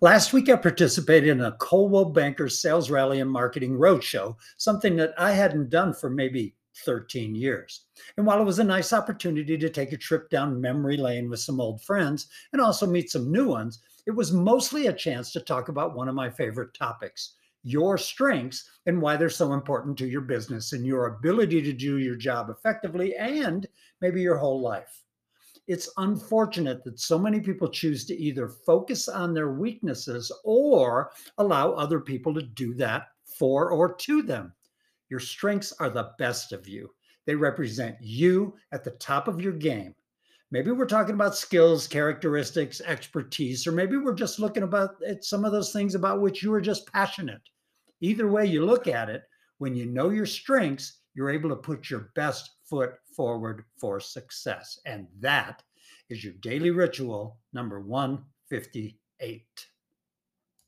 Last week, I participated in a Coldwell Bankers Sales Rally and Marketing Roadshow, something that I hadn't done for maybe 13 years. And while it was a nice opportunity to take a trip down memory lane with some old friends and also meet some new ones, it was mostly a chance to talk about one of my favorite topics your strengths and why they're so important to your business and your ability to do your job effectively and maybe your whole life. It's unfortunate that so many people choose to either focus on their weaknesses or allow other people to do that for or to them. Your strengths are the best of you. They represent you at the top of your game. Maybe we're talking about skills, characteristics, expertise, or maybe we're just looking about at some of those things about which you are just passionate. Either way you look at it, when you know your strengths, you're able to put your best foot forward for success. And that is your daily ritual number 158.